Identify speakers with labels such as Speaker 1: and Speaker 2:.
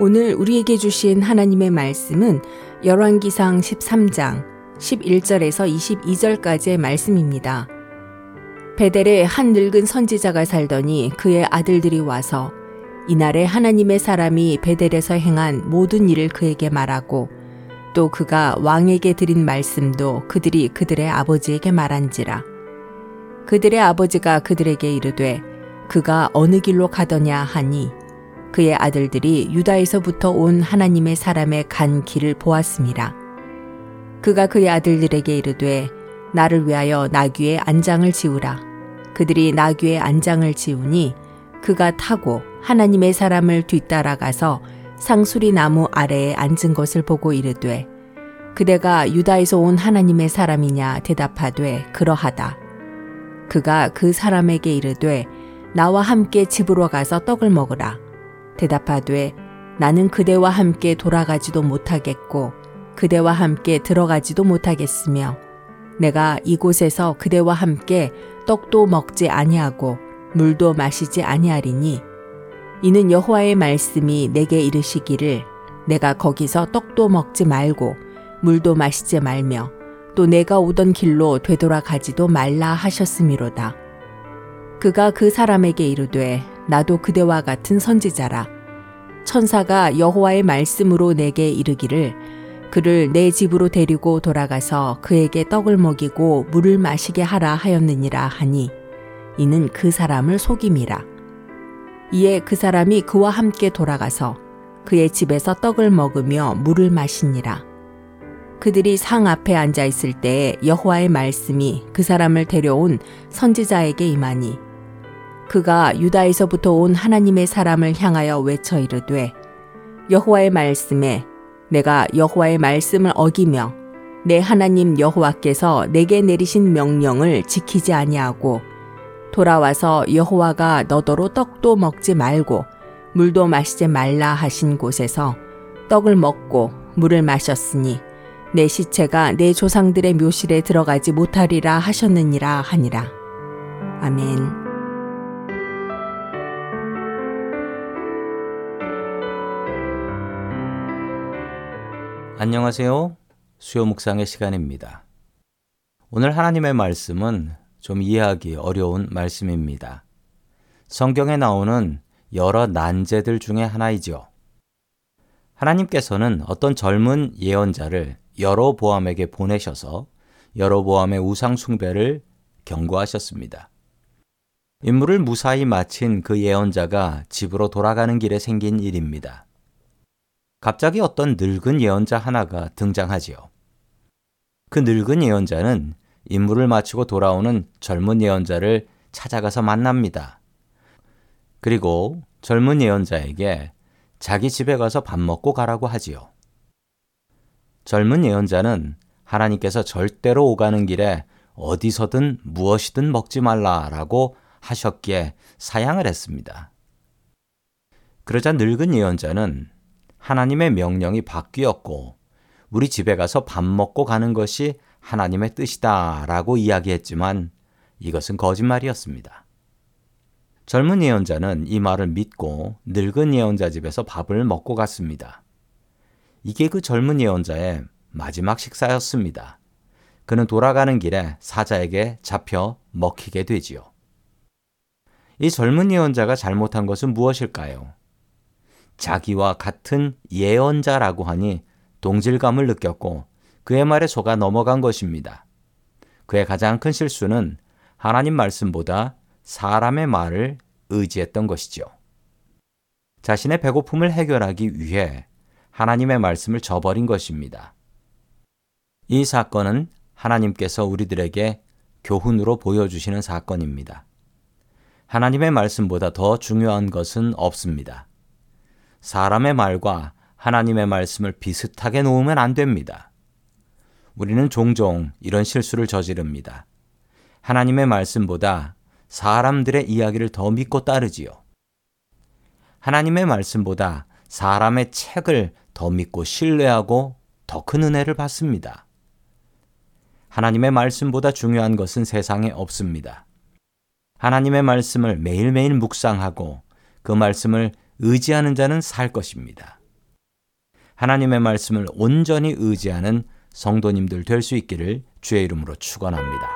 Speaker 1: 오늘 우리에게 주신 하나님의 말씀은 열왕기상 13장 11절에서 22절까지의 말씀입니다. 베델에 한 늙은 선지자가 살더니 그의 아들들이 와서 이날에 하나님의 사람이 베델에서 행한 모든 일을 그에게 말하고 또 그가 왕에게 드린 말씀도 그들이 그들의 아버지에게 말한지라. 그들의 아버지가 그들에게 이르되 그가 어느 길로 가더냐 하니 그의 아들들이 유다에서부터 온 하나님의 사람의 간 길을 보았습니다. 그가 그의 아들들에게 이르되 나를 위하여 나귀의 안장을 지우라. 그들이 나귀의 안장을 지우니 그가 타고 하나님의 사람을 뒤따라가서 상수리 나무 아래에 앉은 것을 보고 이르되 그대가 유다에서 온 하나님의 사람이냐 대답하되 그러하다. 그가 그 사람에게 이르되 나와 함께 집으로 가서 떡을 먹으라. 대답하되 나는 그대와 함께 돌아가지도 못하겠고 그대와 함께 들어가지도 못하겠으며 내가 이곳에서 그대와 함께 떡도 먹지 아니하고 물도 마시지 아니하리니 이는 여호와의 말씀이 내게 이르시기를 내가 거기서 떡도 먹지 말고 물도 마시지 말며 또 내가 오던 길로 되돌아가지도 말라 하셨음이로다. 그가 그 사람에게 이르되 나도 그대와 같은 선지자라. 천사가 여호와의 말씀으로 내게 이르기를 그를 내 집으로 데리고 돌아가서 그에게 떡을 먹이고 물을 마시게 하라 하였느니라 하니 이는 그 사람을 속임이라. 이에 그 사람이 그와 함께 돌아가서 그의 집에서 떡을 먹으며 물을 마시니라. 그들이 상 앞에 앉아 있을 때에 여호와의 말씀이 그 사람을 데려온 선지자에게 임하니 그가 유다에서부터 온 하나님의 사람을 향하여 외쳐 이르되 여호와의 말씀에 내가 여호와의 말씀을 어기며 내 하나님 여호와께서 내게 내리신 명령을 지키지 아니하고 돌아와서 여호와가 너더러 떡도 먹지 말고 물도 마시지 말라 하신 곳에서 떡을 먹고 물을 마셨으니 내 시체가 내 조상들의 묘실에 들어가지 못하리라 하셨느니라 하니라. 아멘.
Speaker 2: 안녕하세요. 수요 묵상의 시간입니다. 오늘 하나님의 말씀은 좀 이해하기 어려운 말씀입니다. 성경에 나오는 여러 난제들 중에 하나이죠. 하나님께서는 어떤 젊은 예언자를 여로보암에게 보내셔서 여로보암의 우상 숭배를 경고하셨습니다. 임무를 무사히 마친 그 예언자가 집으로 돌아가는 길에 생긴 일입니다. 갑자기 어떤 늙은 예언자 하나가 등장하지요. 그 늙은 예언자는 임무를 마치고 돌아오는 젊은 예언자를 찾아가서 만납니다. 그리고 젊은 예언자에게 자기 집에 가서 밥 먹고 가라고 하지요. 젊은 예언자는 하나님께서 절대로 오가는 길에 어디서든 무엇이든 먹지 말라라고 하셨기에 사양을 했습니다. 그러자 늙은 예언자는 하나님의 명령이 바뀌었고 우리 집에 가서 밥 먹고 가는 것이 하나님의 뜻이다 라고 이야기했지만 이것은 거짓말이었습니다. 젊은 예언자는 이 말을 믿고 늙은 예언자 집에서 밥을 먹고 갔습니다. 이게 그 젊은 예언자의 마지막 식사였습니다. 그는 돌아가는 길에 사자에게 잡혀 먹히게 되지요. 이 젊은 예언자가 잘못한 것은 무엇일까요? 자기와 같은 예언자라고 하니 동질감을 느꼈고 그의 말에 속아 넘어간 것입니다. 그의 가장 큰 실수는 하나님 말씀보다 사람의 말을 의지했던 것이죠. 자신의 배고픔을 해결하기 위해 하나님의 말씀을 저버린 것입니다. 이 사건은 하나님께서 우리들에게 교훈으로 보여주시는 사건입니다. 하나님의 말씀보다 더 중요한 것은 없습니다. 사람의 말과 하나님의 말씀을 비슷하게 놓으면 안 됩니다. 우리는 종종 이런 실수를 저지릅니다. 하나님의 말씀보다 사람들의 이야기를 더 믿고 따르지요. 하나님의 말씀보다 사람의 책을 더 믿고 신뢰하고 더 큰 은혜를 받습니다. 하나님의 말씀보다 중요한 것은 세상에 없습니다. 하나님의 말씀을 매일매일 묵상하고 그 말씀을 의지하는 자는 살 것입니다. 하나님의 말씀을 온전히 의지하는 성도님들 될 수 있기를 주의 이름으로 축원합니다.